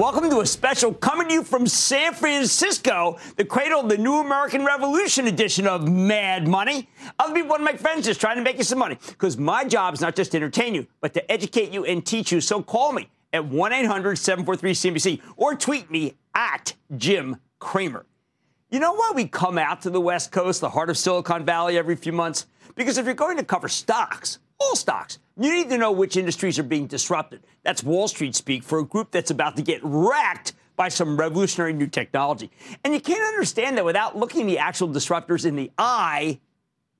Welcome to a special coming to you from San Francisco, the cradle of the new American Revolution edition of Mad Money. Other people, one of my friends, just trying to make you some money because my job is not just to entertain you, but to educate you and teach you. So call me at 1 800 743 CNBC or tweet me at Jim Cramer. You know why we come out to the West Coast, the heart of Silicon Valley, every few months? Because if you're going to cover stocks, all stocks, you need to know which industries are being disrupted. That's Wall Street speak for a group that's about to get wrecked by some revolutionary new technology. And you can't understand that without looking the actual disruptors in the eye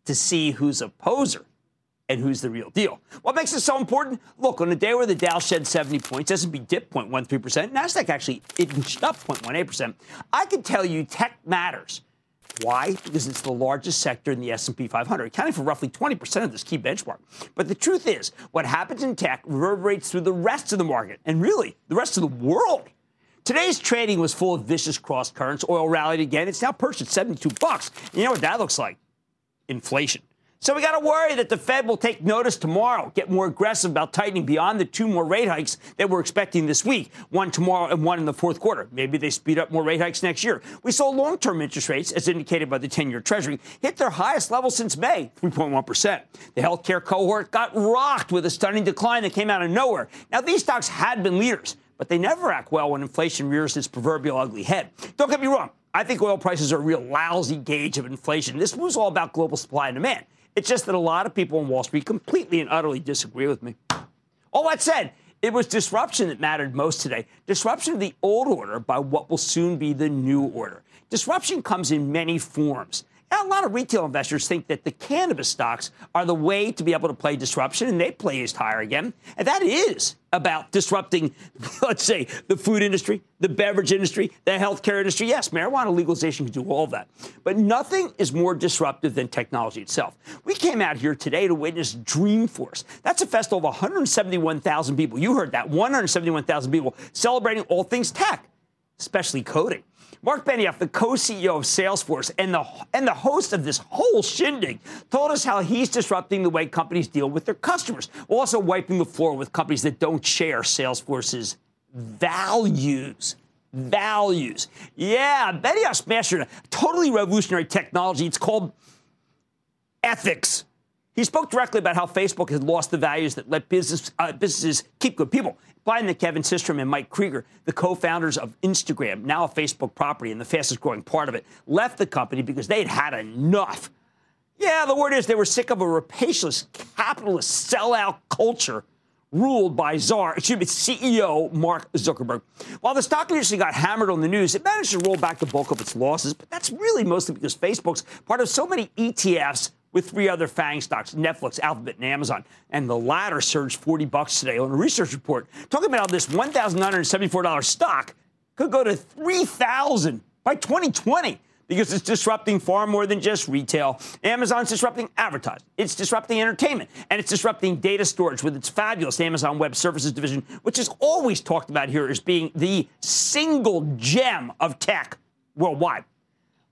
to see who's a poser and who's the real deal. What makes it so important? Look, on a day where the Dow shed 70 points, S&P dipped 0.13%, Nasdaq actually inched up 0.18%, I can tell you tech matters. Why? Because it's the largest sector in the S&P 500, accounting for roughly 20% of this key benchmark. But the truth is, what happens in tech reverberates through the rest of the market and really the rest of the world. Today's trading was full of vicious cross currents. Oil rallied again. It's now perched at 72 bucks. You know what that looks like? Inflation. So we got to worry that the Fed will take notice tomorrow, get more aggressive about tightening beyond the two more rate hikes that we're expecting this week, one tomorrow and one in the fourth quarter. Maybe they speed up more rate hikes next year. We saw long-term interest rates, as indicated by the 10-year Treasury, hit their highest level since May, 3.1%. The healthcare cohort got rocked with a stunning decline that came out of nowhere. Now, these stocks had been leaders, but they never act well when inflation rears its proverbial ugly head. Don't get me wrong. I think oil prices are a real lousy gauge of inflation. This was all about global supply and demand. It's just that a lot of people on Wall Street completely and utterly disagree with me. All that said, it was disruption that mattered most today. Disruption of the old order by what will soon be the new order. Disruption comes in many forms. Now, a lot of retail investors think that the cannabis stocks are the way to be able to play disruption, and they placed higher again. And that is about disrupting, let's say, the food industry, the beverage industry, the healthcare industry. Yes, marijuana legalization can do all of that. But nothing is more disruptive than technology itself. We came out here today to witness Dreamforce. That's a festival of 171,000 people. You heard that 171,000 people celebrating all things tech, especially coding. Marc Benioff, the co-CEO of Salesforce and the and the host of this whole shindig, told us how he's disrupting the way companies deal with their customers, also wiping the floor with companies that don't share Salesforce's values. Values. Yeah, Benioff's mastered a totally revolutionary technology. It's called ethics. He spoke directly about how Facebook has lost the values that let business, uh, businesses keep good people. Biden that Kevin Systrom and Mike Krieger, the co-founders of Instagram, now a Facebook property and the fastest growing part of it, left the company because they had had enough. Yeah, the word is they were sick of a rapacious capitalist sellout culture ruled by czar, excuse me, CEO Mark Zuckerberg. While the stock industry got hammered on the news, it managed to roll back the bulk of its losses, but that's really mostly because Facebook's part of so many ETFs with three other FANG stocks, Netflix, Alphabet, and Amazon. And the latter surged 40 bucks today on a research report talking about how this $1,974 stock could go to 3000 by 2020 because it's disrupting far more than just retail. Amazon's disrupting advertising, it's disrupting entertainment, and it's disrupting data storage with its fabulous Amazon Web Services division, which is always talked about here as being the single gem of tech worldwide.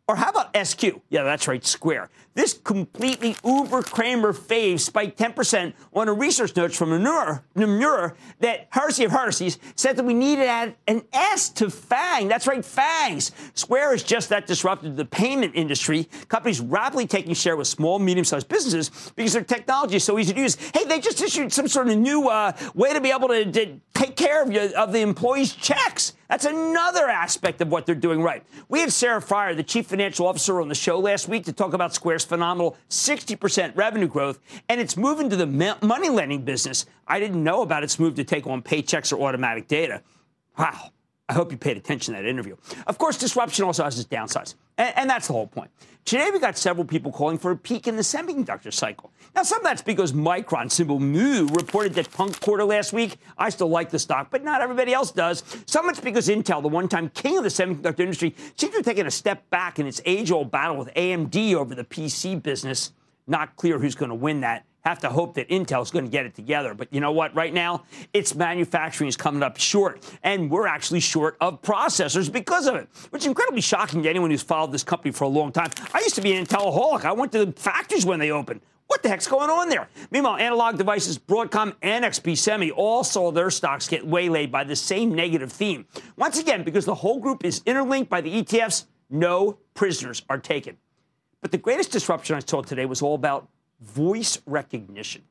Or how about SQ? Yeah, that's right, Square. This completely uber Cramer fave spiked 10% on a research note from Nomura that Heresy of Hershey's said that we needed to an S to FANG. That's right, FANGs. Square is just that disrupted the payment industry. Companies rapidly taking share with small, medium-sized businesses because their technology is so easy to use. Hey, they just issued some sort of new uh, way to be able to, to take care of, you, of the employees' checks. That's another aspect of what they're doing right. We had Sarah Friar, the chief financial officer, on the show last week to talk about Square's phenomenal 60% revenue growth and its moving to the money lending business. I didn't know about its move to take on paychecks or automatic data. Wow. I hope you paid attention to that interview. Of course, disruption also has its downsides. And, and that's the whole point. Today, we got several people calling for a peak in the semiconductor cycle. Now, some of that's because Micron, symbol MU, reported that punk quarter last week. I still like the stock, but not everybody else does. Some of it's because Intel, the one time king of the semiconductor industry, seems to have taken a step back in its age old battle with AMD over the PC business. Not clear who's going to win that have to hope that Intel's going to get it together. But you know what? Right now, its manufacturing is coming up short, and we're actually short of processors because of it, which is incredibly shocking to anyone who's followed this company for a long time. I used to be an Intelaholic. I went to the factories when they opened. What the heck's going on there? Meanwhile, analog devices, Broadcom and NXP Semi all saw their stocks get waylaid by the same negative theme. Once again, because the whole group is interlinked by the ETFs, no prisoners are taken. But the greatest disruption I saw today was all about voice recognition.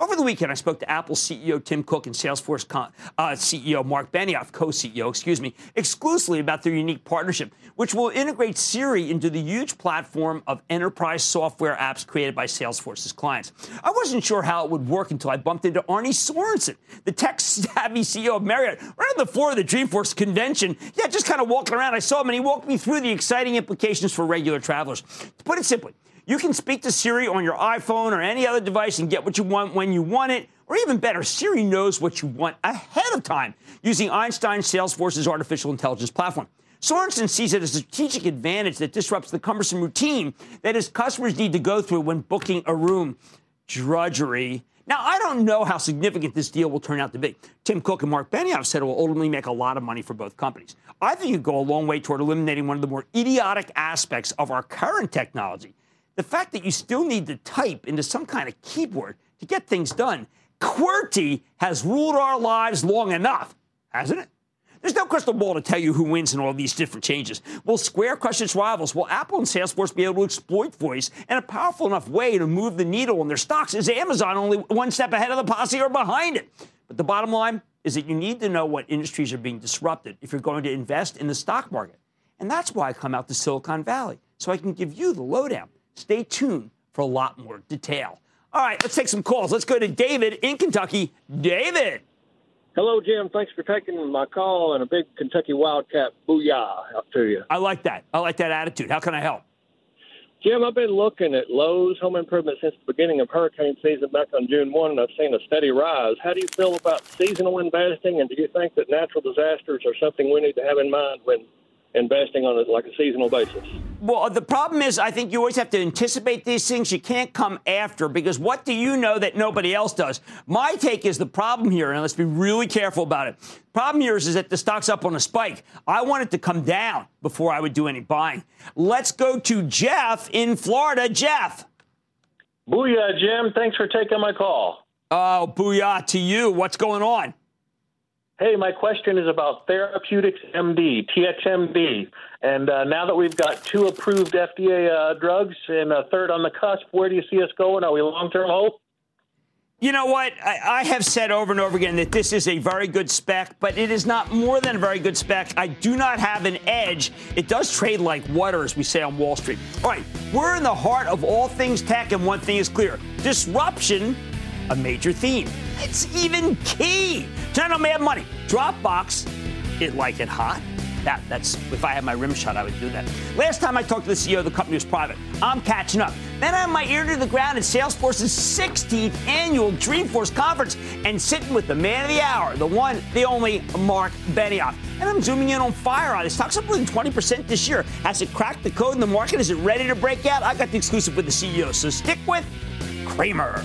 Over the weekend, I spoke to Apple CEO Tim Cook and Salesforce uh, CEO Marc Benioff, co-CEO, excuse me, exclusively about their unique partnership, which will integrate Siri into the huge platform of enterprise software apps created by Salesforce's clients. I wasn't sure how it would work until I bumped into Arne Sorenson, the tech-savvy CEO of Marriott, right on the floor of the Dreamforce convention. Yeah, just kind of walking around. I saw him, and he walked me through the exciting implications for regular travelers. To put it simply, you can speak to Siri on your iPhone or any other device and get what you want when you want it. Or even better, Siri knows what you want ahead of time using Einstein Salesforce's artificial intelligence platform. Sorenson sees it as a strategic advantage that disrupts the cumbersome routine that his customers need to go through when booking a room. Drudgery. Now, I don't know how significant this deal will turn out to be. Tim Cook and Marc Benioff said it will ultimately make a lot of money for both companies. I think it would go a long way toward eliminating one of the more idiotic aspects of our current technology the fact that you still need to type into some kind of keyboard to get things done, QWERTY has ruled our lives long enough, hasn't it? There's no crystal ball to tell you who wins in all these different changes. Will Square crush its rivals? Will Apple and Salesforce be able to exploit voice in a powerful enough way to move the needle on their stocks? Is Amazon only one step ahead of the posse or behind it? But the bottom line is that you need to know what industries are being disrupted if you're going to invest in the stock market. And that's why I come out to Silicon Valley, so I can give you the lowdown. Stay tuned for a lot more detail. All right, let's take some calls. Let's go to David in Kentucky. David. Hello, Jim. Thanks for taking my call and a big Kentucky Wildcat booyah out to you. I like that. I like that attitude. How can I help? Jim, I've been looking at Lowe's home improvement since the beginning of hurricane season back on June 1, and I've seen a steady rise. How do you feel about seasonal investing, and do you think that natural disasters are something we need to have in mind when investing on a, like a seasonal basis. Well, the problem is, I think you always have to anticipate these things. You can't come after because what do you know that nobody else does? My take is the problem here, and let's be really careful about it. Problem here is, is that the stock's up on a spike. I want it to come down before I would do any buying. Let's go to Jeff in Florida. Jeff. Booyah, Jim. Thanks for taking my call. Oh, booyah to you. What's going on? Hey, my question is about Therapeutics MD, TXMD. And uh, now that we've got two approved FDA uh, drugs and a third on the cusp, where do you see us going? Are we long term hope? You know what? I, I, have said over and over again that this is a very good spec, but it is not more than a very good spec. I do not have an edge. It does trade like water, as we say on Wall Street. All right, we're in the heart of all things tech, and one thing is clear disruption, a major theme. It's even key. Turn on Mad Money. Dropbox, it like it hot. That, that's if I had my rim shot, I would do that. Last time I talked to the CEO, the company was private. I'm catching up. Then I have my ear to the ground at Salesforce's 16th annual Dreamforce conference and sitting with the man of the hour, the one, the only Marc Benioff. And I'm zooming in on FireEye. This stock's up more than 20% this year. Has it cracked the code in the market? Is it ready to break out? I got the exclusive with the CEO. So stick with Cramer.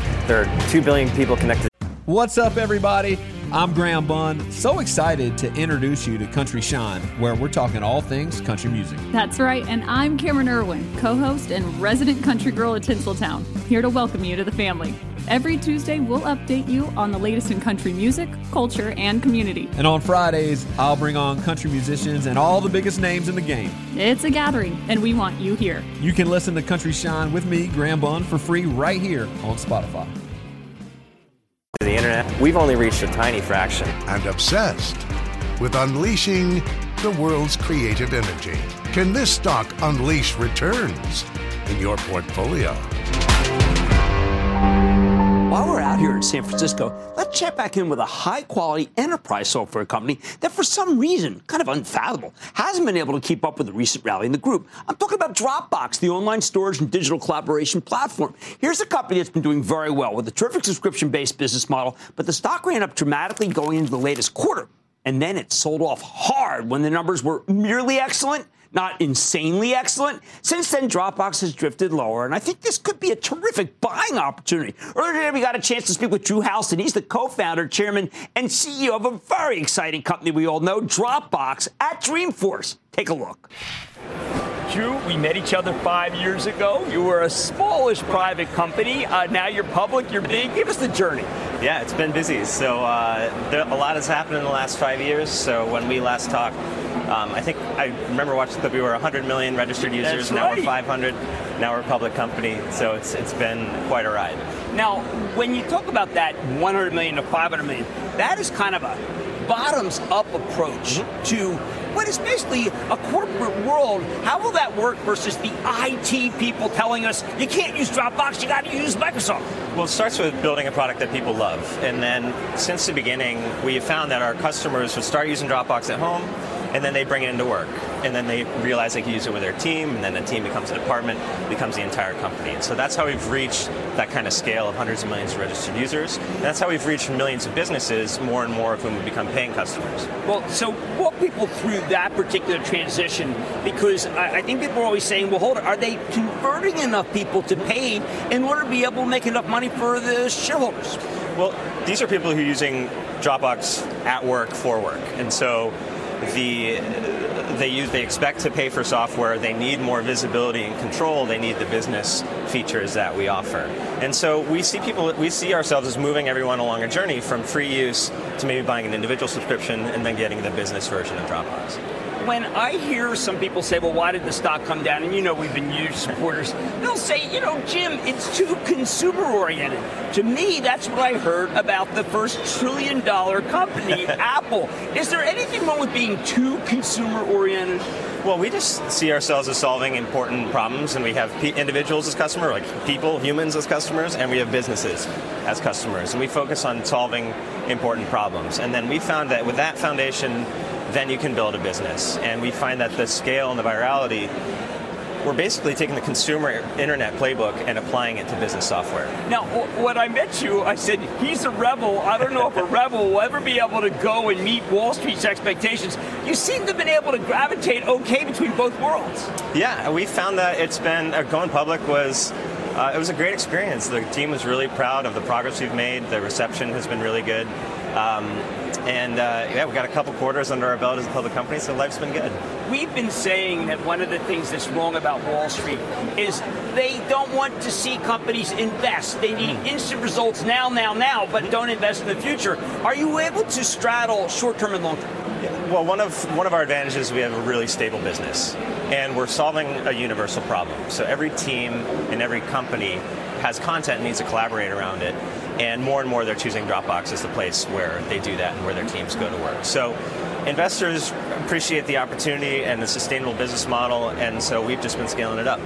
there are 2 billion people connected. What's up, everybody? I'm Graham Bunn. So excited to introduce you to Country Shine, where we're talking all things country music. That's right, and I'm Cameron Irwin, co host and resident country girl at Tinseltown, here to welcome you to the family. Every Tuesday, we'll update you on the latest in country music, culture, and community. And on Fridays, I'll bring on country musicians and all the biggest names in the game. It's a gathering, and we want you here. You can listen to Country Shine with me, Graham Bunn, for free right here on Spotify. The internet, we've only reached a tiny fraction. And obsessed with unleashing the world's creative energy. Can this stock unleash returns in your portfolio? While we're out here in San Francisco, let's check back in with a high quality enterprise software company that, for some reason, kind of unfathomable, hasn't been able to keep up with the recent rally in the group. I'm talking about Dropbox, the online storage and digital collaboration platform. Here's a company that's been doing very well with a terrific subscription based business model, but the stock ran up dramatically going into the latest quarter. And then it sold off hard when the numbers were merely excellent not insanely excellent. Since then, Dropbox has drifted lower, and I think this could be a terrific buying opportunity. Earlier today, we got a chance to speak with Drew Houston. He's the co-founder, chairman, and CEO of a very exciting company we all know, Dropbox, at Dreamforce. Take a look. Drew, we met each other five years ago. You were a smallish private company. Uh, now you're public, you're big. Give us the journey. Yeah, it's been busy. So uh, there, a lot has happened in the last five years. So when we last talked, um, I think I remember watching that we were 100 million registered users. That's now right. we're 500. Now we're a public company. So it's it's been quite a ride. Now, when you talk about that 100 million to 500 million, that is kind of a bottoms up approach Mm-hmm. to what is basically a corporate world. How will that work versus the IT people telling us you can't use Dropbox, you got to use Microsoft? Well, it starts with building a product that people love. And then since the beginning, we have found that our customers would start using Dropbox at home, and then they bring it into work. And then they realize they can use it with their team, and then the team becomes a department, becomes the entire company. And so that's how we've reached that kind of scale of hundreds of millions of registered users. And that's how we've reached millions of businesses, more and more of whom have become paying customers. Well, so walk people through that particular transition because I, I think people are always saying, well, hold on, are they converting enough people to paid in order to be able to make enough money for the shareholders? Well, these are people who are using Dropbox at work for work, and so the they use they expect to pay for software. They need more visibility and control. They need the business features that we offer, and so we see people we see ourselves as moving everyone along a journey from free use to maybe buying an individual subscription and then getting the business version of Dropbox. When I hear some people say, well, why did the stock come down? And you know, we've been huge supporters. They'll say, you know, Jim, it's too consumer oriented. To me, that's what I heard about the first trillion dollar company, Apple. Is there anything wrong with being too consumer oriented? Well, we just see ourselves as solving important problems, and we have individuals as customers, like people, humans as customers, and we have businesses as customers, and we focus on solving important problems. And then we found that with that foundation, then you can build a business. And we find that the scale and the virality, we're basically taking the consumer internet playbook and applying it to business software. Now, when I met you, I said, he's a rebel. I don't know if a rebel will ever be able to go and meet Wall Street's expectations. You seem to have been able to gravitate okay between both worlds. Yeah, we found that it's been uh, going public was uh, it was a great experience. The team was really proud of the progress we've made. The reception has been really good. Um, and uh, yeah, we've got a couple quarters under our belt as a public company, so life's been good. We've been saying that one of the things that's wrong about Wall Street is they don't want to see companies invest. They need instant results now, now, now, but don't invest in the future. Are you able to straddle short term and long term? Well, one of one of our advantages is we have a really stable business, and we're solving a universal problem. So every team and every company has content and needs to collaborate around it, and more and more they're choosing Dropbox as the place where they do that and where their teams go to work. So investors appreciate the opportunity and the sustainable business model, and so we've just been scaling it up.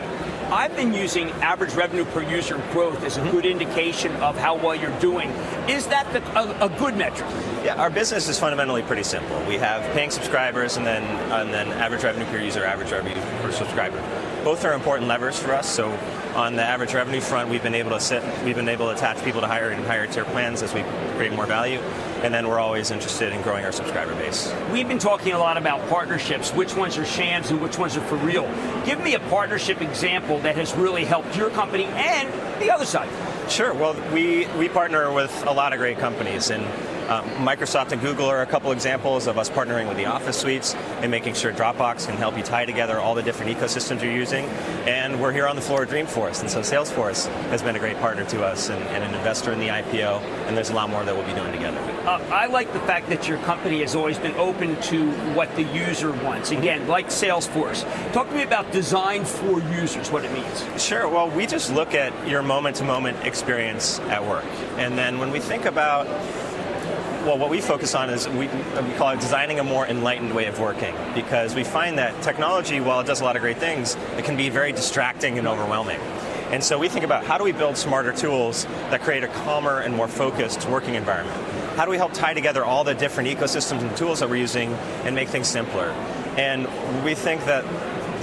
I've been using average revenue per user growth as a mm-hmm. good indication of how well you're doing. Is that the, a, a good metric? Yeah, our business is fundamentally pretty simple. We have paying subscribers and then and then average revenue per user, average revenue per subscriber. Both are important levers for us. So on the average revenue front, we've been able to sit, we've been able to attach people to higher and higher tier plans as we create more value. And then we're always interested in growing our subscriber base. We've been talking a lot about partnerships, which ones are shams and which ones are for real. Give me a partnership example that has really helped your company and the other side. Sure. Well, we we partner with a lot of great companies, and Um, Microsoft and Google are a couple examples of us partnering with the Office suites and making sure Dropbox can help you tie together all the different ecosystems you're using. And we're here on the floor of Dreamforce, and so Salesforce has been a great partner to us and, and an investor in the IPO, and there's a lot more that we'll be doing together. Uh, I like the fact that your company has always been open to what the user wants. Again, like Salesforce. Talk to me about design for users, what it means. Sure. Well, we just look at your moment to moment experience at work. And then when we think about well, what we focus on is we, we call it designing a more enlightened way of working because we find that technology, while it does a lot of great things, it can be very distracting and overwhelming. And so we think about how do we build smarter tools that create a calmer and more focused working environment? How do we help tie together all the different ecosystems and tools that we're using and make things simpler? And we think that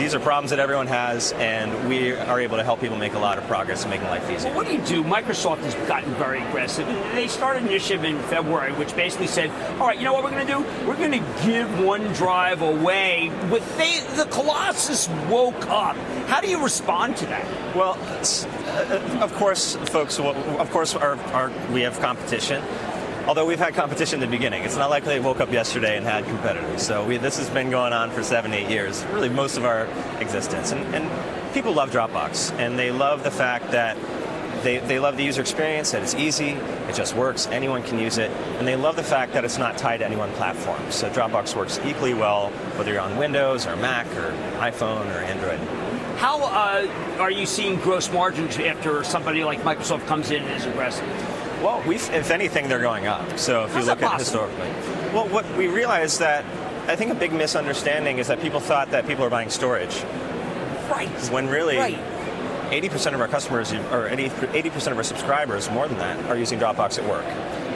these are problems that everyone has, and we are able to help people make a lot of progress in making life easier. Well, what do you do? Microsoft has gotten very aggressive. They started an initiative in February, which basically said, "All right, you know what we're going to do? We're going to give OneDrive away." But they, the Colossus woke up. How do you respond to that? Well, uh, of course, folks. Of course, our, our, we have competition although we've had competition in the beginning. It's not like they woke up yesterday and had competitors. So we, this has been going on for seven, eight years, really most of our existence. And, and people love Dropbox, and they love the fact that they, they love the user experience, that it's easy, it just works, anyone can use it, and they love the fact that it's not tied to any one platform. So Dropbox works equally well whether you're on Windows or Mac or iPhone or Android. How uh, are you seeing gross margins after somebody like Microsoft comes in and is aggressive? Well, we if anything, they're going up. So if How's you look at historically, well, what we realized that I think a big misunderstanding is that people thought that people are buying storage. Right. When really. Right. 80% of our customers, or 80% of our subscribers, more than that, are using Dropbox at work.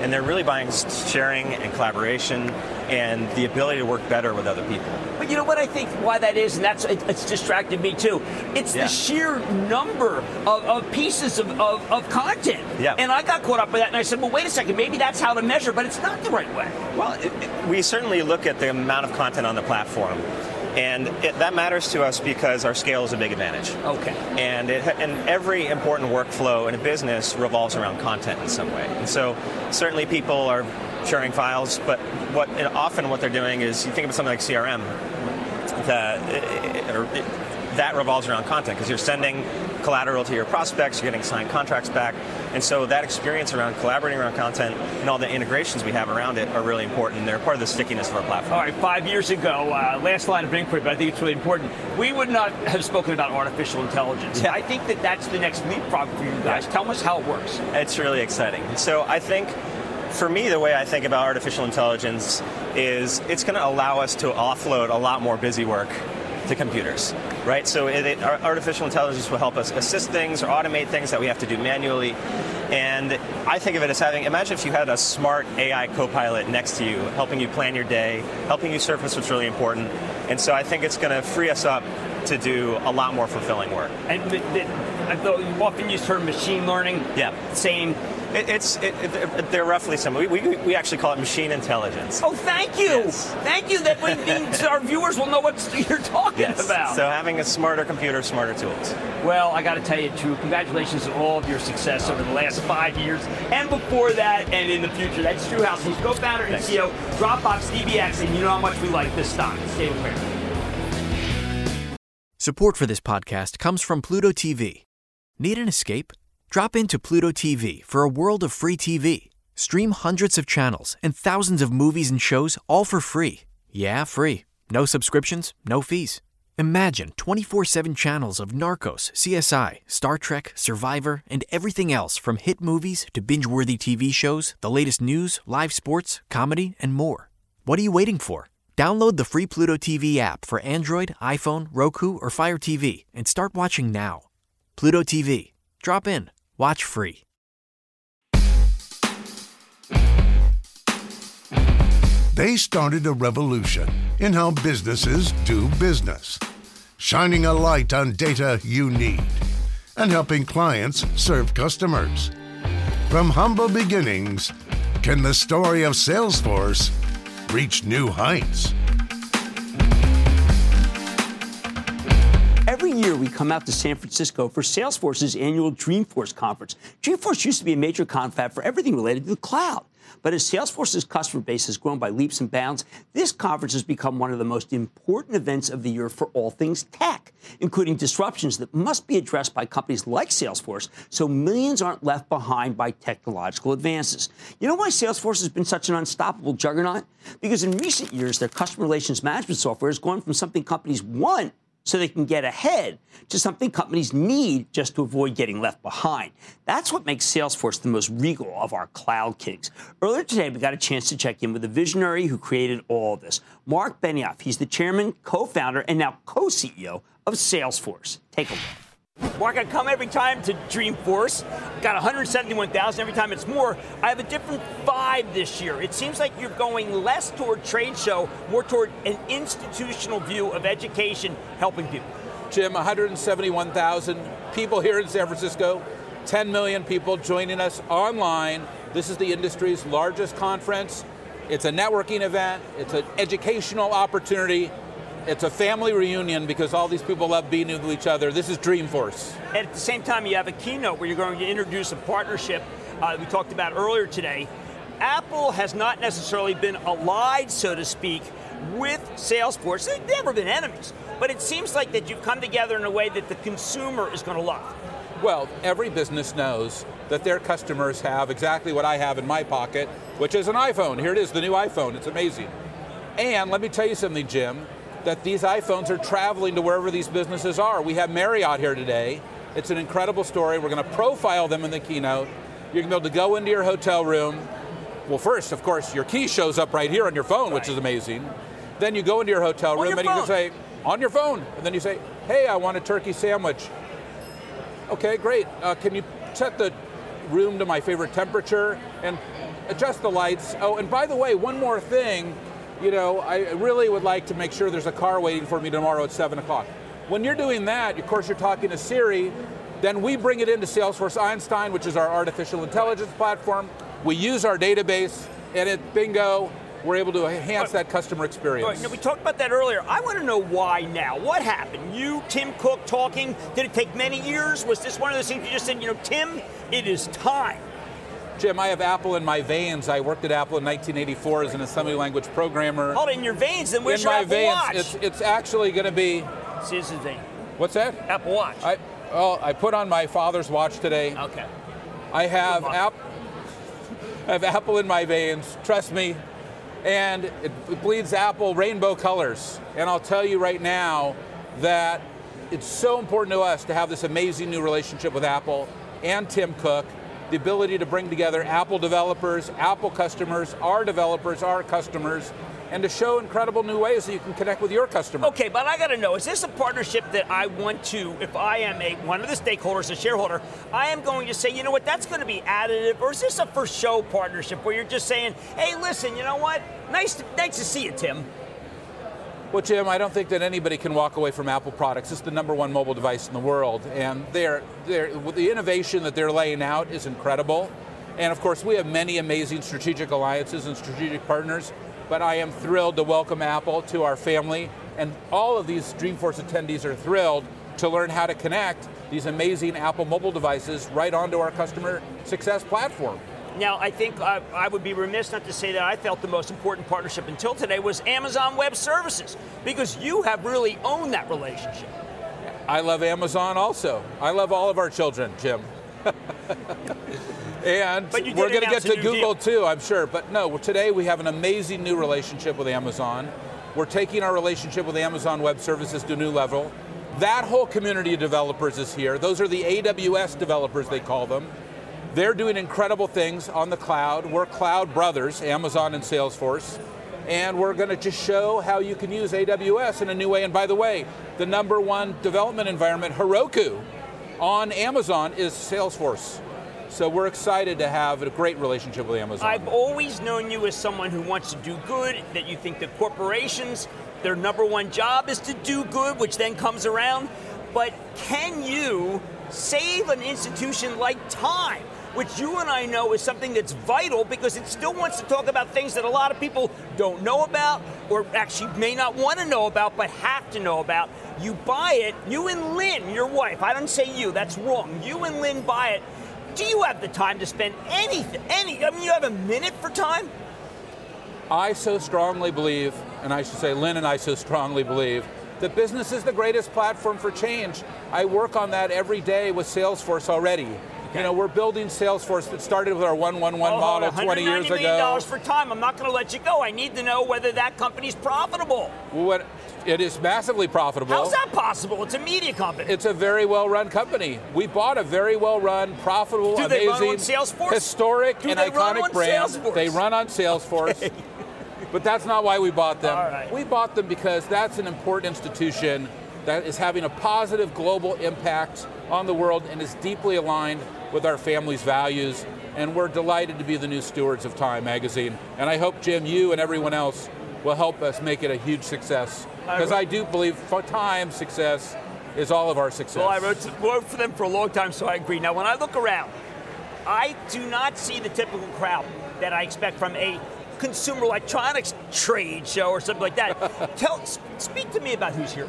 And they're really buying sharing and collaboration and the ability to work better with other people. But you know what I think why that is, and that's it, it's distracted me too. It's yeah. the sheer number of, of pieces of, of, of, content. Yeah. And I got caught up with that, and I said, well, wait a second, maybe that's how to measure, but it's not the right way. Well, it, it, we certainly look at the amount of content on the platform. And it, that matters to us because our scale is a big advantage. Okay. And it, and every important workflow in a business revolves around content in some way. And so certainly people are sharing files, but what often what they're doing is you think about something like CRM, that, or that revolves around content because you're sending collateral to your prospects, you're getting signed contracts back. And so that experience around collaborating around content and all the integrations we have around it are really important. And they're part of the stickiness of our platform. All right, five years ago, uh, last line of inquiry, but I think it's really important. We would not have spoken about artificial intelligence. Yeah. I think that that's the next leapfrog for you guys. Yeah. Tell us how it works. It's really exciting. So I think for me, the way I think about artificial intelligence is it's going to allow us to offload a lot more busy work to computers, right? So it, it, artificial intelligence will help us assist things or automate things that we have to do manually. And I think of it as having, imagine if you had a smart AI co-pilot next to you, helping you plan your day, helping you surface what's really important. And so I think it's going to free us up to do a lot more fulfilling work. And the, you often use the term machine learning. Yeah. Same it, it's it, it, they're roughly similar. We, we, we, actually call it machine intelligence. Oh, thank you, yes. thank you. That way our viewers will know what you're talking yes. about. So having a smarter computer, smarter tools. Well, I got to tell you, Drew, congratulations on all of your success over the last five years and before that, and in the future. That's Drew House, who's co-founder and Thanks. CEO, Dropbox DBX, and you know how much we like this stock. Stay with me. Support for this podcast comes from Pluto TV. Need an escape? Drop into Pluto TV for a world of free TV. Stream hundreds of channels and thousands of movies and shows all for free. Yeah, free. No subscriptions, no fees. Imagine 24 7 channels of Narcos, CSI, Star Trek, Survivor, and everything else from hit movies to binge worthy TV shows, the latest news, live sports, comedy, and more. What are you waiting for? Download the free Pluto TV app for Android, iPhone, Roku, or Fire TV and start watching now. Pluto TV. Drop in. Watch free. They started a revolution in how businesses do business, shining a light on data you need and helping clients serve customers. From humble beginnings, can the story of Salesforce reach new heights? Year we come out to San Francisco for Salesforce's annual Dreamforce conference. Dreamforce used to be a major confab for everything related to the cloud. But as Salesforce's customer base has grown by leaps and bounds, this conference has become one of the most important events of the year for all things tech, including disruptions that must be addressed by companies like Salesforce so millions aren't left behind by technological advances. You know why Salesforce has been such an unstoppable juggernaut? Because in recent years, their customer relations management software has gone from something companies want so they can get ahead to something companies need just to avoid getting left behind. That's what makes Salesforce the most regal of our cloud kings. Earlier today, we got a chance to check in with the visionary who created all of this, Marc Benioff. He's the chairman, co-founder, and now co-CEO of Salesforce. Take a look. Marc, I come every time to Dreamforce. Got 171,000 every time it's more. I have a different vibe this year. It seems like you're going less toward trade show, more toward an institutional view of education helping people. Jim, 171,000 people here in San Francisco, 10 million people joining us online. This is the industry's largest conference. It's a networking event, it's an educational opportunity it's a family reunion because all these people love being with each other. This is Dreamforce. And at the same time, you have a keynote where you're going to introduce a partnership uh, we talked about earlier today. Apple has not necessarily been allied, so to speak, with Salesforce. They've never been enemies, but it seems like that you've come together in a way that the consumer is going to love. Well, every business knows that their customers have exactly what I have in my pocket, which is an iPhone. Here it is, the new iPhone. It's amazing. And let me tell you something, Jim that these iPhones are traveling to wherever these businesses are. We have Marriott here today. It's an incredible story. We're going to profile them in the keynote. You're going to be able to go into your hotel room. Well, first, of course, your key shows up right here on your phone, right. which is amazing. Then you go into your hotel room your and phone. you can say, on your phone. And then you say, hey, I want a turkey sandwich. Okay, great. Uh, can you set the room to my favorite temperature and adjust the lights? Oh, and by the way, one more thing you know, I really would like to make sure there's a car waiting for me tomorrow at 7 o'clock. When you're doing that, of course, you're talking to Siri, then we bring it into Salesforce Einstein, which is our artificial intelligence platform. We use our database, and it bingo, we're able to enhance that customer experience. Right, now, we talked about that earlier. I want to know why now. What happened? You, Tim Cook, talking. Did it take many years? Was this one of those things you just said, you know, Tim, it is time? Jim, I have Apple in my veins. I worked at Apple in 1984 as an assembly language programmer. Hold in your veins, then where's in your my Apple veins, Watch? It's, it's actually going to be. Vein. What's that? Apple Watch. I, well, I put on my father's watch today. Okay. I have app, I have Apple in my veins. Trust me, and it, it bleeds Apple rainbow colors. And I'll tell you right now that it's so important to us to have this amazing new relationship with Apple and Tim Cook the ability to bring together Apple developers, Apple customers, our developers, our customers, and to show incredible new ways that you can connect with your customer. Okay, but I got to know, is this a partnership that I want to, if I am a one of the stakeholders, a shareholder, I am going to say, you know what, that's going to be additive, or is this a for show partnership where you're just saying, hey, listen, you know what, nice to, nice to see you, Tim. Well, Jim, I don't think that anybody can walk away from Apple products. It's the number one mobile device in the world, and they're, they're, the innovation that they're laying out is incredible. And of course, we have many amazing strategic alliances and strategic partners, but I am thrilled to welcome Apple to our family, and all of these Dreamforce attendees are thrilled to learn how to connect these amazing Apple mobile devices right onto our customer success platform. Now, I think I, I, would be remiss not to say that I felt the most important partnership until today was Amazon Web Services, because you have really owned that relationship. I love Amazon also. I love all of our children, Jim. and we're going to get to Google deal. too, I'm sure. But no, today we have an amazing new relationship with Amazon. We're taking our relationship with Amazon Web Services to a new level. That whole community of developers is here. Those are the AWS developers, they call them. They're doing incredible things on the cloud. We're cloud brothers, Amazon and Salesforce. And we're going to just show how you can use AWS in a new way. And by the way, the number one development environment, Heroku, on Amazon is Salesforce. So we're excited to have a great relationship with Amazon. I've always known you as someone who wants to do good, that you think that corporations, their number one job is to do good, which then comes around. But can you save an institution like time? Which you and I know is something that's vital because it still wants to talk about things that a lot of people don't know about or actually may not want to know about but have to know about. You buy it, you and Lynn, your wife, I don't say you, that's wrong. You and Lynn buy it. do you have the time to spend anything? Any? I mean, you have a minute for time. I so strongly believe, and I should say Lynn and I so strongly believe, that business is the greatest platform for change. I work on that every day with Salesforce already. You know, we're building Salesforce that started with our 111 Oh, model 20 years $190 million for time. I'm not going to let you go. I need to know whether that company's profitable. What, it is massively profitable. How's that possible? It's a media company. It's a very well-run company. We bought a very well-run, profitable, Do they run amazing, on Salesforce? historic, Do and they run iconic on brand. Salesforce? They run on Salesforce. But that's not why we bought them. All right. We bought them because that's an important institution that is having a positive global impact on the world and is deeply aligned with our family's values. And we're delighted to be the new stewards of Time magazine. And I hope, Jim, you and everyone else will help us make it a huge success. Because I do believe for Time success is all of our success. Well, I wrote, to, wrote for them for a long time, so I agree. Now, when I look around, I do not see the typical crowd that I expect from a consumer electronics trade show or something like that. Tell, speak to me about who's here.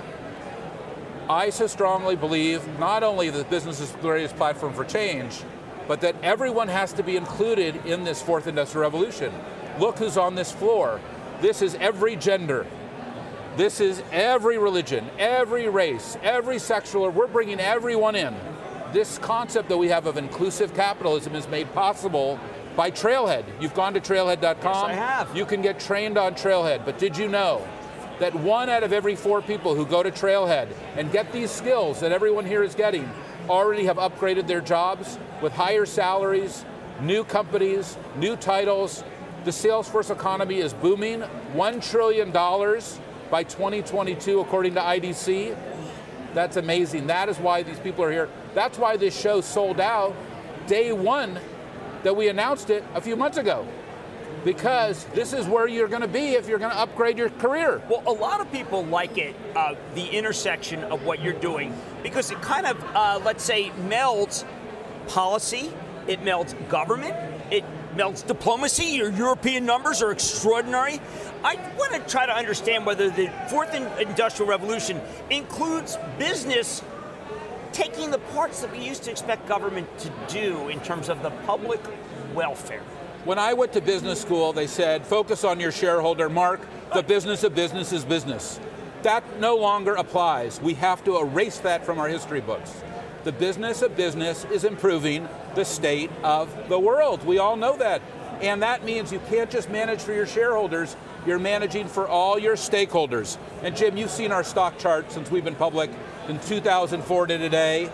I so strongly believe not only that business is the greatest platform for change, but that everyone has to be included in this fourth industrial revolution. Look who's on this floor. This is every gender. This is every religion, every race, every sexual. We're bringing everyone in. This concept that we have of inclusive capitalism is made possible by Trailhead. You've gone to trailhead.com. Yes, I have. You can get trained on Trailhead. But did you know that one out of every four people who go to Trailhead and get these skills that everyone here is getting already have upgraded their jobs with higher salaries, new companies, new titles. The Salesforce economy is booming. $1 trillion by 2022, according to IDC. That's amazing. That is why these people are here. That's why this show sold out day one that we announced it a few months ago because this is where you're going to be if you're going to upgrade your career. Well, a lot of people like it, uh, the intersection of what you're doing, because it kind of, uh, let's say, melds policy, it melds government, it melds diplomacy. Your European numbers are extraordinary. I want to try to understand whether the fourth industrial revolution includes business taking the parts that we used to expect government to do in terms of the public welfare. When I went to business school, they said, focus on your shareholder. Mark, the business of business is business. That no longer applies. We have to erase that from our history books. The business of business is improving the state of the world. We all know that. And that means you can't just manage for your shareholders, you're managing for all your stakeholders. And Jim, you've seen our stock chart since we've been public in 2004 to today.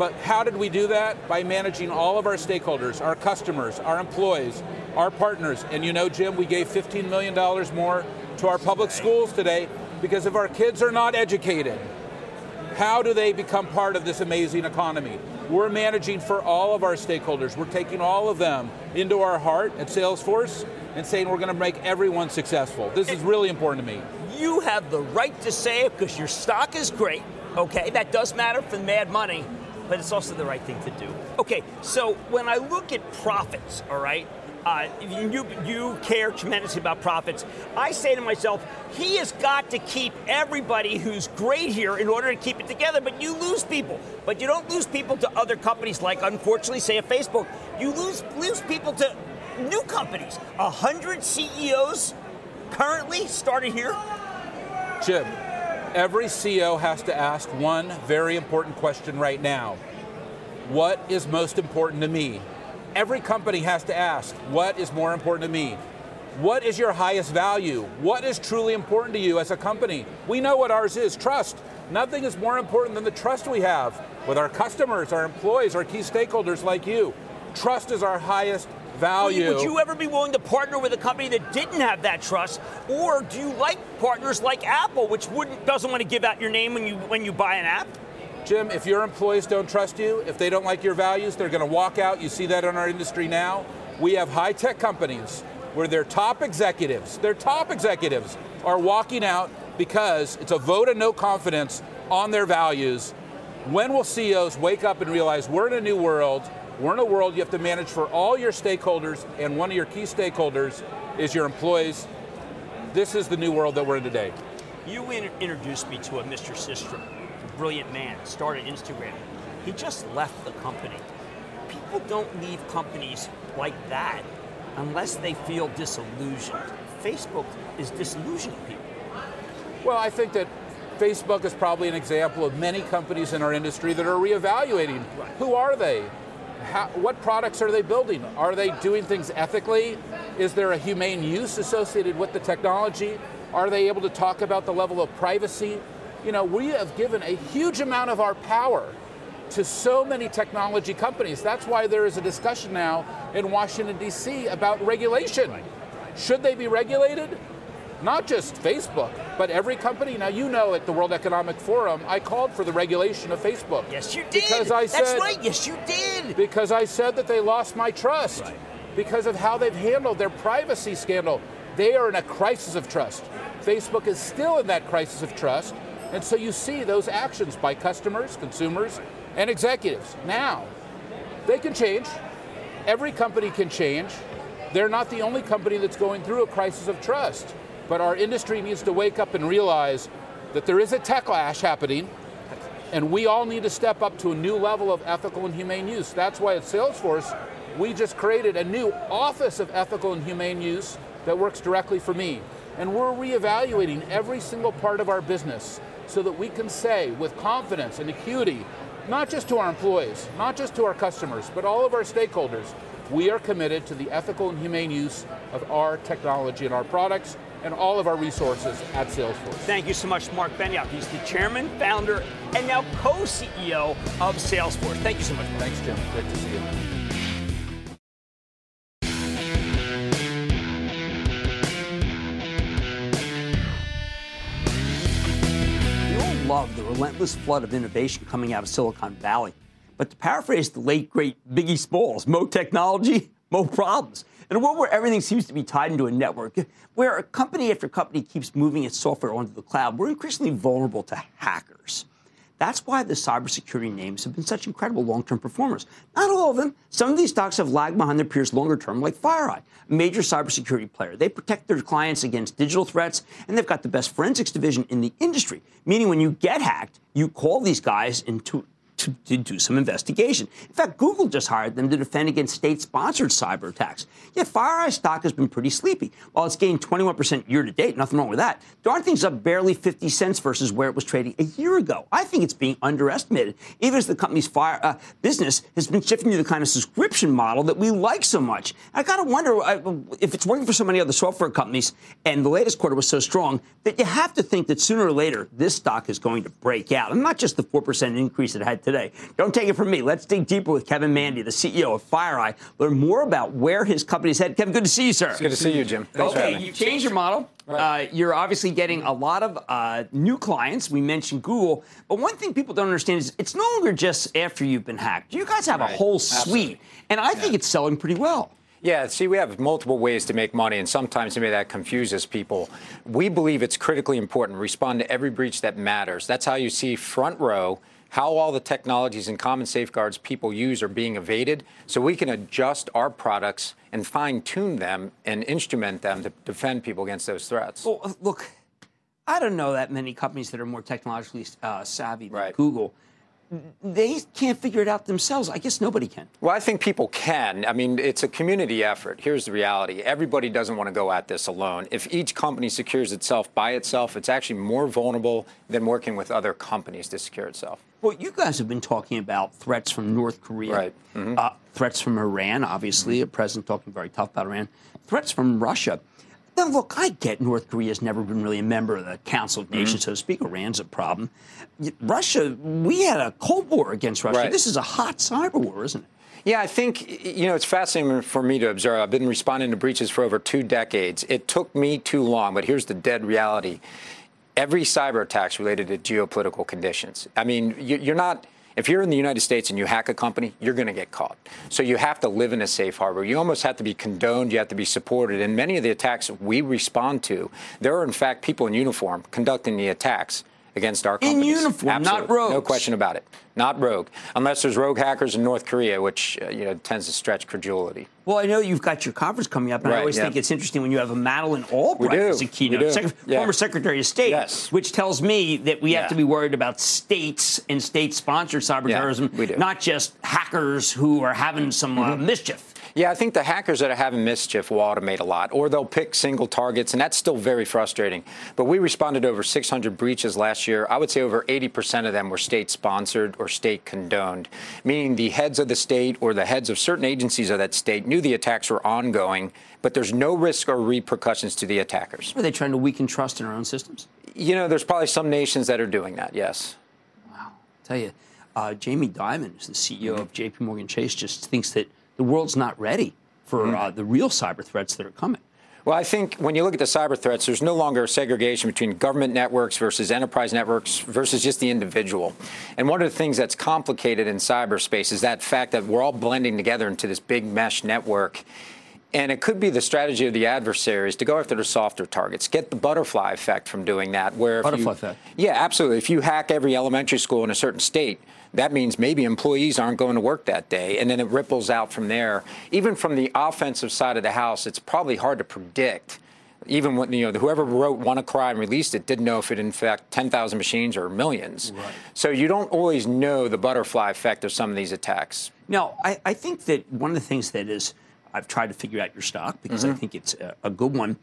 But how did we do that? By managing all of our stakeholders, our customers, our employees, our partners. And you know, Jim, we gave $15 million more to our public schools today because if our kids are not educated, how do they become part of this amazing economy? We're managing for all of our stakeholders. We're taking all of them into our heart at Salesforce and saying we're going to make everyone successful. This is really important to me. You have the right to say it because your stock is great. Okay, that does matter for the Mad Money, but it's also the right thing to do. Okay, so when I look at profits, all right, uh, you you care tremendously about profits. I say to myself, he has got to keep everybody who's great here in order to keep it together. But you lose people. But you don't lose people to other companies like, unfortunately, say a Facebook. You lose lose people to new companies. A hundred CEOs currently started here. Jim, every CEO has to ask one very important question right now. What is most important to me? Every company has to ask, what is more important to me? What is your highest value? What is truly important to you as a company? We know what ours is trust. Nothing is more important than the trust we have with our customers, our employees, our key stakeholders like you. Trust is our highest value. Would you ever be willing to partner with a company that didn't have that trust, or do you like partners like Apple, which wouldn't doesn't want to give out your name when you when you buy an app? Jim, if your employees don't trust you, if they don't like your values, they're going to walk out. You see that in our industry now. We have high tech companies where their top executives, their top executives are walking out because it's a vote of no confidence on their values. When will CEOs wake up and realize we're in a new world? We're in a world you have to manage for all your stakeholders, and one of your key stakeholders is your employees. This is the new world that we're in today. You in- introduced me to a Mr. Systrom, brilliant man, started Instagram. He just left the company. people don't leave companies like that unless they feel disillusioned. Facebook is disillusioning people. Well, I think that Facebook is probably an example of many companies in our industry that are reevaluating right. who are they? How, what products are they building? Are they doing things ethically? Is there a humane use associated with the technology? Are they able to talk about the level of privacy? You know, we have given a huge amount of our power to so many technology companies. That's why there is a discussion now in Washington, D.C. about regulation. Should they be regulated? Not just Facebook, but every company. Now, you know, at the World Economic Forum, I called for the regulation of Facebook. Yes, you did. Because I That's right. Yes, you did. Because I said that they lost my trust right. because of how they've handled their privacy scandal. They are in a crisis of trust. Facebook is still in that crisis of trust. And so you see those actions by customers, consumers, and executives. Now, they can change. Every company can change. They're not the only company that's going through a crisis of trust. But our industry needs to wake up and realize that there is a techlash happening, and we all need to step up to a new level of ethical and humane use. That's why at Salesforce, we just created a new Office of Ethical and Humane Use that works directly for me. And we're reevaluating every single part of our business so that we can say with confidence and acuity, not just to our employees, not just to our customers, but all of our stakeholders, we are committed to the ethical and humane use of our technology and our products and all of our resources at Salesforce. Thank you so much, Marc Benioff. He's the chairman, founder, and now co-CEO of Salesforce. Thank you so much. Marc. Thanks, Jim. Great to see you. We all love the relentless flood of innovation coming out of Silicon Valley. But to paraphrase the late, great Biggie Smalls, mo technology, mo problems. In a world where everything seems to be tied into a network, where a company after company keeps moving its software onto the cloud, we're increasingly vulnerable to hackers. That's why the cybersecurity names have been such incredible long term performers. Not all of them. Some of these stocks have lagged behind their peers longer term, like FireEye, a major cybersecurity player. They protect their clients against digital threats, and they've got the best forensics division in the industry. Meaning, when you get hacked, you call these guys into to, to, do some investigation. In fact, Google just hired them to defend against state sponsored cyber attacks. Yet FireEye stock has been pretty sleepy. While it's gained 21% year to date, nothing wrong with that. Darn thing's up barely 50 cents versus where it was trading a year ago. I think it's being underestimated, even as the company's fire, uh, business has been shifting to the kind of subscription model that we like so much. I got to wonder uh, if it's working for so many other software companies, and the latest quarter was so strong that you have to think that sooner or later this stock is going to break out. And not just the 4% increase it had today. Don't take it from me. Let's dig deeper with Kevin Mandia, the CEO of FireEye. Learn more about where his company's headed. Kevin, good to see you, sir. It's good to see you, Jim. Thanks okay, you changed your model. Right. Uh, you're obviously getting a lot of uh, new clients. We mentioned Google, but one thing people don't understand is it's no longer just after you've been hacked. You guys have right. a whole suite, Absolutely. and I yeah. think it's selling pretty well. Yeah, see, we have multiple ways to make money, and sometimes maybe that confuses people. We believe it's critically important to respond to every breach that matters. That's how you see front row how all the technologies and common safeguards people use are being evaded so we can adjust our products and fine tune them and instrument them to defend people against those threats. Well, uh, look, I don't know that many companies that are more technologically uh, savvy than right. Google they can't figure it out themselves. I guess nobody can. Well, I think people can. I mean, it's a community effort. Here's the reality everybody doesn't want to go at this alone. If each company secures itself by itself, it's actually more vulnerable than working with other companies to secure itself. Well, you guys have been talking about threats from North Korea, right. mm-hmm. uh, threats from Iran, obviously, mm-hmm. a president talking very tough about Iran, threats from Russia. Now, look, I get North Korea's never been really a member of the Council of Nations, mm-hmm. so to speak. Iran's a problem. Russia, we had a Cold War against Russia. Right. This is a hot cyber war, isn't it? Yeah, I think, you know, it's fascinating for me to observe. I've been responding to breaches for over two decades. It took me too long, but here's the dead reality. Every cyber attack's related to geopolitical conditions. I mean, you're not if you're in the United States and you hack a company, you're going to get caught. So you have to live in a safe harbor. You almost have to be condoned. You have to be supported. And many of the attacks we respond to, there are in fact people in uniform conducting the attacks against our companies. In uniform, Absolutely. not rogue. No question about it. Not rogue, unless there's rogue hackers in North Korea, which uh, you know tends to stretch credulity. Well, I know you've got your conference coming up, and Right, I always yeah. think it's interesting when you have a Madeleine Albright as a keynote. Sec- Yeah. former Secretary of State, Yes. which tells me that we have to be worried about states and state-sponsored cyber Yeah, terrorism, not just hackers who are having some uh, Mm-hmm. mischief. Yeah, I think the hackers that are having mischief will automate a lot, or they'll pick single targets, and that's still very frustrating. But we responded to over 600 breaches last year. I would say over 80% of them were state sponsored or state condoned, meaning the heads of the state or the heads of certain agencies of that state knew the attacks were ongoing, but there's no risk or repercussions to the attackers. Are they trying to weaken trust in our own systems? You know, there's probably some nations that are doing that, yes. Wow. Tell you, uh, Jamie Dimon, who's the CEO of J.P. Morgan Chase, just thinks that the world's not ready for Mm-hmm. uh, the real cyber threats that are coming. Well, I think when you look at the cyber threats, there's no longer a segregation between government networks versus enterprise networks versus just the individual. And one of the things that's complicated in cyberspace is that fact that we're all blending together into this big mesh network. And it could be the strategy of the adversaries to go after the softer targets, get the butterfly effect from doing that. Where Butterfly you, effect. Yeah, absolutely. If you hack every elementary school in a certain state, that means maybe employees aren't going to work that day, and then it ripples out from there. Even from the offensive side of the house, it's probably hard to predict. Even when you know whoever wrote WannaCry and released it didn't know if it infect 10,000 machines or millions. Right. So you don't always know the butterfly effect of some of these attacks. Now, I, I think that one of the things that is, I've tried to figure out your stock because I Mhm. think it's a, a good one,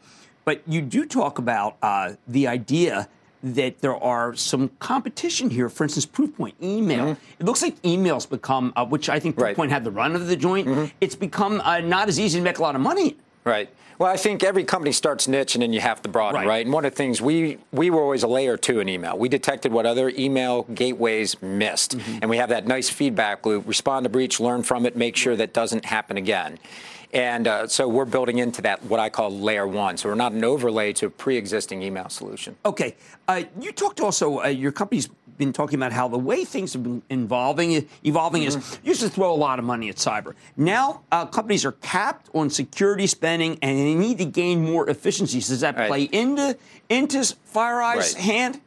but you do talk about uh, the idea that there are some competition here. For instance, Proofpoint email. It looks like email's become, uh, which I think Proofpoint had the run of the joint. It's become uh, not as easy to make a lot of money. Right. Well, I think every company starts niche and then you have to broaden, right? And one of the things we we were always a layer two in email. We detected what other email gateways missed, and we have that nice feedback loop. Respond to breach, learn from it, make sure that doesn't happen again. And uh, so we're building into that what I call layer one. So we're not an overlay to a pre-existing email solution. Okay. Uh, you talked also, uh, your company's been talking about how the way things have been evolving, evolving is you used to throw a lot of money at cyber. Now uh, companies are capped on security spending and they need to gain more efficiencies. Does that play into into FireEye's Right. hand?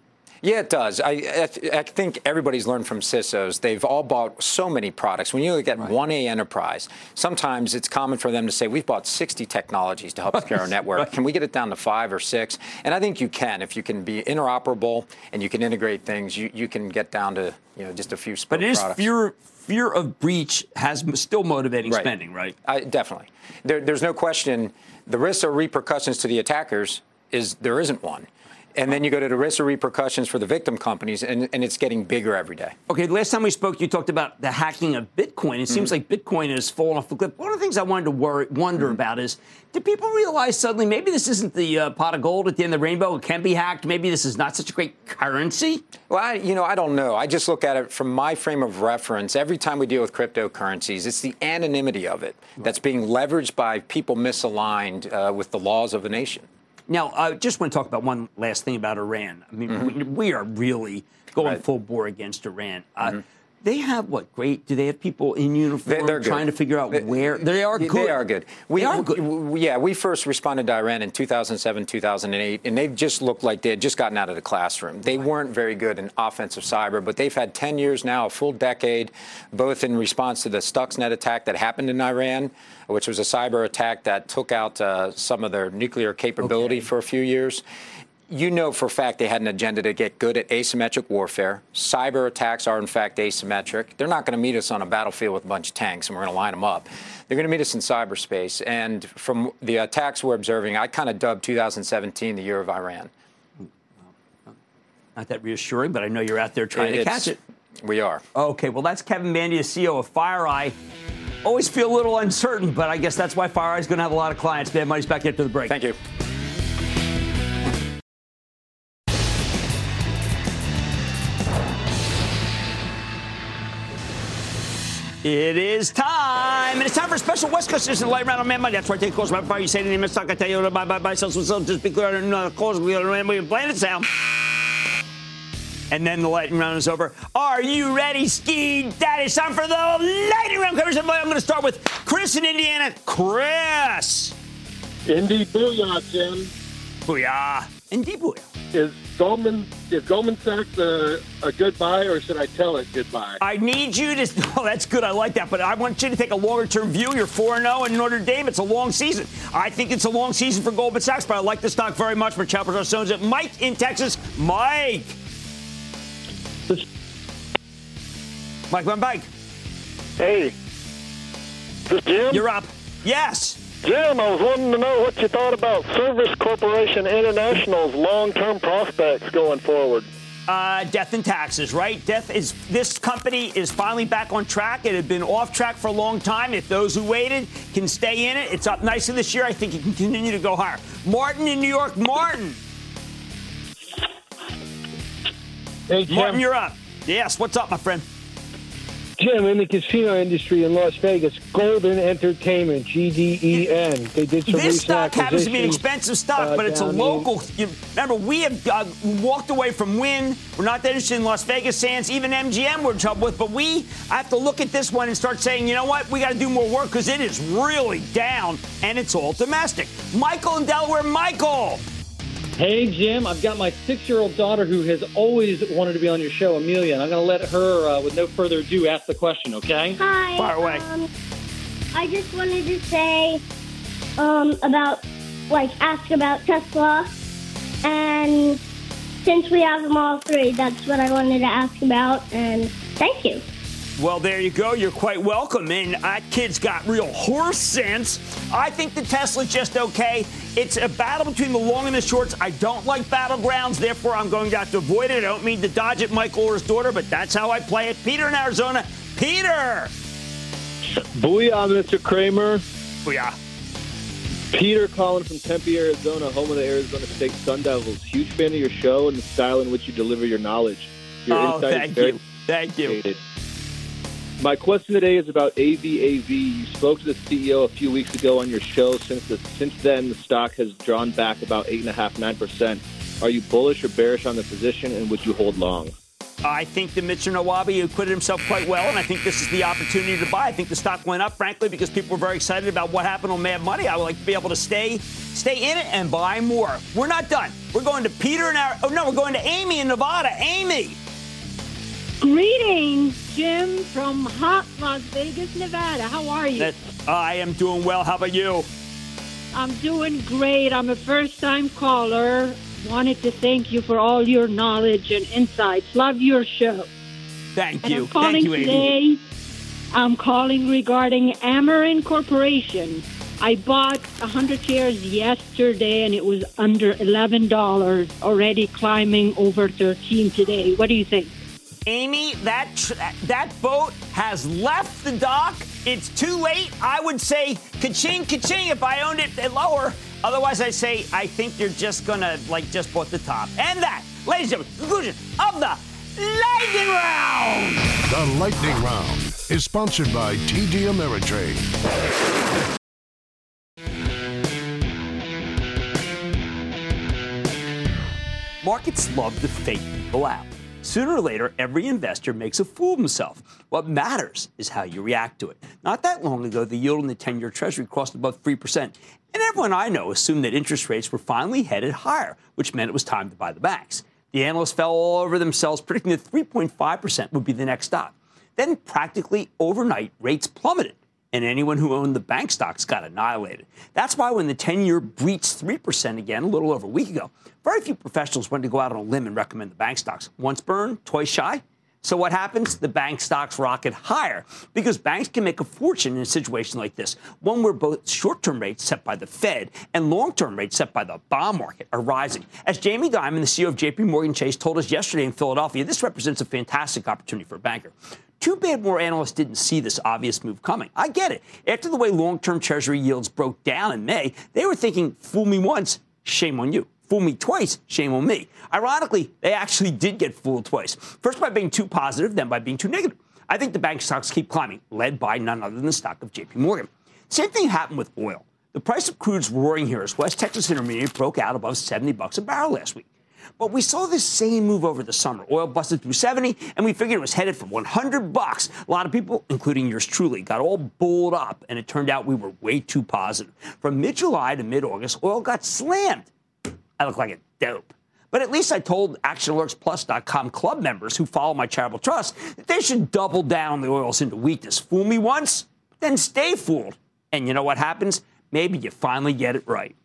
Yeah, it does. I, I, I think everybody's learned from CISOs. They've all bought so many products. When you look at 1A enterprise, sometimes it's common for them to say, We've bought 60 technologies to help secure our network. Can we get it down to five or six? And I think you can. If you can be interoperable and you can integrate things, you, you can get down to you know just a few But it is products. fear fear of breach has still motivating Right. spending, right? I, definitely. There, there's no question. The risks or repercussions to the attackers is there isn't one. And then you go to the risks or repercussions for the victim companies, and, and it's getting bigger every day. Okay, last time we spoke, you talked about the hacking of Bitcoin. It seems like Bitcoin has fallen off the cliff. One of the things I wanted to worry, wonder about is, do people realize suddenly maybe this isn't the uh, pot of gold at the end of the rainbow? It can be hacked. Maybe this is not such a great currency. Well, I, you know, I don't know. I just look at it from my frame of reference. Every time we deal with cryptocurrencies, it's the anonymity of it that's being leveraged by people misaligned uh, with the laws of the nation. Now, I just want to talk about one last thing about Iran. I mean, we, we are really going full bore against Iran. Uh, They have what? Great? Do they have people in uniform They- they're good. trying to figure out where they are? good? They are good. We, They are good. yeah, we first responded to Iran in 2007, 2008, and they've just looked like they had just gotten out of the classroom. They weren't very good in offensive cyber, but they've had 10 years now, a full decade, both in response to the Stuxnet attack that happened in Iran, which was a cyber attack that took out uh, some of their nuclear capability for a few years. You know for a fact they had an agenda to get good at asymmetric warfare. Cyber attacks are, in fact, asymmetric. They're not going to meet us on a battlefield with a bunch of tanks and we're going to line them up. They're going to meet us in cyberspace. And from the attacks we're observing, I kind of dubbed 2017 the year of Iran. Not that reassuring, but I know you're out there trying to catch it. We are. Okay, well, that's Kevin Mandia, the CEO of FireEye. Always feel a little uncertain, but I guess that's why FireEye is going to have a lot of clients. Mad Money's back after the break. Thank you. It is time, and it's time for a special West Coast edition Light Round on Mad Money. That's where I take calls right before you say the name the stock. I tell you buy, bye. buy, sell, sell, sell. Just be clear on the calls. We are playing it sound. And then the lightning round is over. Are you ready, Ski Daddy? It's time for the lightning round coverage. I'm going to start with Chris in Indiana. Chris. Indy booyah, Jim. Booyah. Indy booyah. Is Goldman is Goldman Sachs a, a good buy, or should I tell it goodbye? I need you to. Oh, that's good. I like that. But I want you to take a longer term view. You're 4 0 in Notre Dame. It's a long season. I think it's a long season for Goldman Sachs, but I like the stock very much for Chapel Stones. Mike in Texas. Mike. Mike, one bike. Hey. Jim? You're up. Yes. Jim, I was wanting to know what you thought about Service Corporation International's long-term prospects going forward. Uh, death and taxes, right? Death is this company is finally back on track. It had been off track for a long time. If those who waited can stay in it, it's up nicely this year. I think it can continue to go higher. Martin in New York, Martin. Hey, Jim. Martin, you're up. Yes, what's up, my friend? Jim, in the casino industry in Las Vegas, Golden Entertainment, GDEN. They did some This stock happens to be an expensive stock, uh, but it's a local. You, remember, we have uh, walked away from Wynn. We're not that interested in Las Vegas Sands. Even MGM we're in trouble with. But we I have to look at this one and start saying, you know what? We got to do more work because it is really down, and it's all domestic. Michael in Delaware. Michael. Hey, Jim, I've got my six year old daughter who has always wanted to be on your show, Amelia, and I'm going to let her, uh, with no further ado, ask the question, okay? Hi. Fire away. Um, I just wanted to say um, about, like, ask about Tesla. And since we have them all three, that's what I wanted to ask about. And thank you. Well, there you go. You're quite welcome. And that kid's got real horse sense. I think the Tesla's just okay. It's a battle between the long and the shorts. I don't like battlegrounds, therefore I'm going to have to avoid it. I don't mean to dodge it, Michael or his daughter, but that's how I play it. Peter in Arizona. Peter! Booyah, Mr. Cramer. Booyah. Peter calling from Tempe, Arizona, home of the Arizona State Sun Devils. Huge fan of your show and the style in which you deliver your knowledge. Your Oh, insight is thank very you. Thank you. My question today is about AVAV. You spoke to the CEO a few weeks ago on your show. Since the, since then, the stock has drawn back about eight and a half, nine percent. Are you bullish or bearish on the position, and would you hold long? I think that Mr. Nawabi acquitted himself quite well, and I think this is the opportunity to buy. I think the stock went up, frankly, because people were very excited about what happened on Mad Money. I would like to be able to stay stay in it and buy more. We're not done. We're going to Peter and our. Oh no, we're going to Amy in Nevada. Amy. Greetings, Jim from hot Las Vegas, Nevada. How are you? I am doing well. How about you? I'm doing great. I'm a first time caller. Wanted to thank you for all your knowledge and insights. Love your show. Thank And you. I'm calling Thank you, Amy. today. I'm calling regarding Amarin Corporation. I bought 100 shares yesterday and it was under $11, already climbing over 13 today. What do you think? Amy, that tr- that boat has left the dock. It's too late. I would say ka-ching, ka-ching if I owned it at lower. Otherwise, I say I think you're just gonna like just bought the top. And that, ladies and gentlemen, conclusion of the lightning round. The Lightning Round is sponsored by TD Ameritrade. Markets love to fake people out. Sooner or later, every investor makes a fool of himself. What matters is how you react to it. Not that long ago, the yield on the 10 year Treasury crossed above 3%, and everyone I know assumed that interest rates were finally headed higher, which meant it was time to buy the banks. The analysts fell all over themselves, predicting that 3.5% would be the next stop. Then, practically overnight, rates plummeted and anyone who owned the bank stocks got annihilated. That's why when the 10 year breached 3% again a little over a week ago, very few professionals went to go out on a limb and recommend the bank stocks. Once burned, twice shy. So what happens? The bank stocks rocket higher because banks can make a fortune in a situation like this, one where both short-term rates set by the Fed and long-term rates set by the bond market are rising. As Jamie Dimon, the CEO of JP Morgan Chase, told us yesterday in Philadelphia, this represents a fantastic opportunity for a banker. Too bad more analysts didn't see this obvious move coming. I get it. After the way long-term Treasury yields broke down in May, they were thinking, "Fool me once, shame on you." Fool me twice, shame on me. Ironically, they actually did get fooled twice. First by being too positive, then by being too negative. I think the bank stocks keep climbing, led by none other than the stock of JP Morgan. Same thing happened with oil. The price of crude's roaring here as West Texas Intermediate broke out above 70 bucks a barrel last week. But we saw this same move over the summer. Oil busted through 70, and we figured it was headed for 100 bucks. A lot of people, including yours truly, got all bulled up, and it turned out we were way too positive. From mid-July to mid-August, oil got slammed. I look like a dope. But at least I told ActionAlertsPlus.com club members who follow my charitable trust that they should double down the oils into weakness. Fool me once, then stay fooled. And you know what happens? Maybe you finally get it right.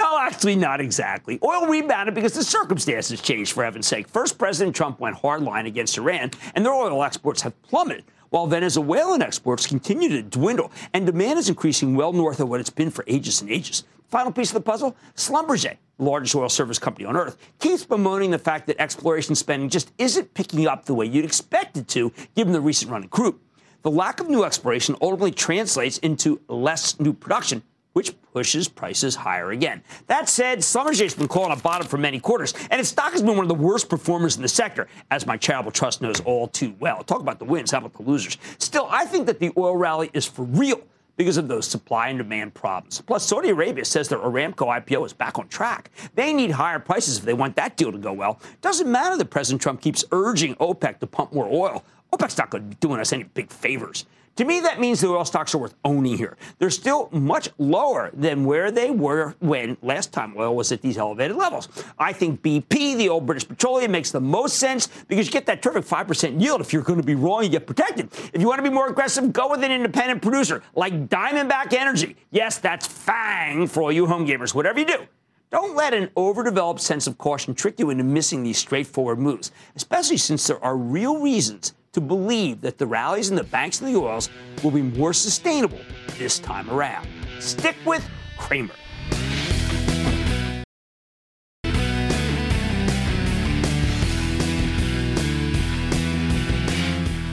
No, actually, not exactly. Oil rebounded because the circumstances changed, for heaven's sake. First, President Trump went hardline against Iran, and their oil exports have plummeted, while Venezuelan exports continue to dwindle, and demand is increasing well north of what it's been for ages and ages. Final piece of the puzzle Schlumberger, the largest oil service company on earth, keeps bemoaning the fact that exploration spending just isn't picking up the way you'd expect it to, given the recent run in crude. The lack of new exploration ultimately translates into less new production, which pushes prices higher again. That said, Schlumberger's been calling a bottom for many quarters, and its stock has been one of the worst performers in the sector, as my charitable trust knows all too well. Talk about the wins, how about the losers? Still, I think that the oil rally is for real because of those supply and demand problems. Plus, Saudi Arabia says their Aramco IPO is back on track. They need higher prices if they want that deal to go well. Doesn't matter that President Trump keeps urging OPEC to pump more oil. OPEC's not going to be doing us any big favors. To me, that means the oil stocks are worth owning here. They're still much lower than where they were when last time oil was at these elevated levels. I think BP, the old British Petroleum, makes the most sense because you get that terrific 5% yield. If you're going to be wrong, you get protected. If you want to be more aggressive, go with an independent producer like Diamondback Energy. Yes, that's FANG for all you home gamers. Whatever you do, don't let an overdeveloped sense of caution trick you into missing these straightforward moves, especially since there are real reasons to believe that the rallies in the banks and the oils will be more sustainable this time around. Stick with Cramer.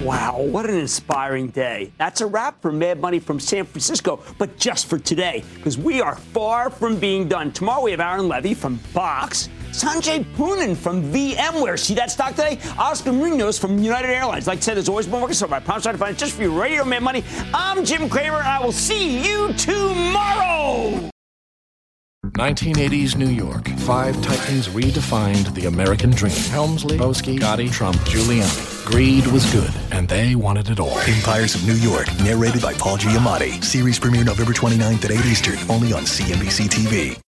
Wow, what an inspiring day. That's a wrap for Mad Money from San Francisco, but just for today, because we are far from being done. Tomorrow we have Aaron Levie from Box. Sanjay Poonen from VMware. See that stock today? Oscar Munoz from United Airlines. Like I said, there's always more market, so I promise to find it just for you. Radio Mad Money. I'm Jim Cramer, and I will see you tomorrow. 1980s New York. Five titans redefined the American dream. Helmsley, Boesky, Gotti, Trump, Giuliani. Greed was good, and they wanted it all. Empires of New York, narrated by Paul Giamatti. Series premiere November 29th at 8 Eastern, only on CNBC TV.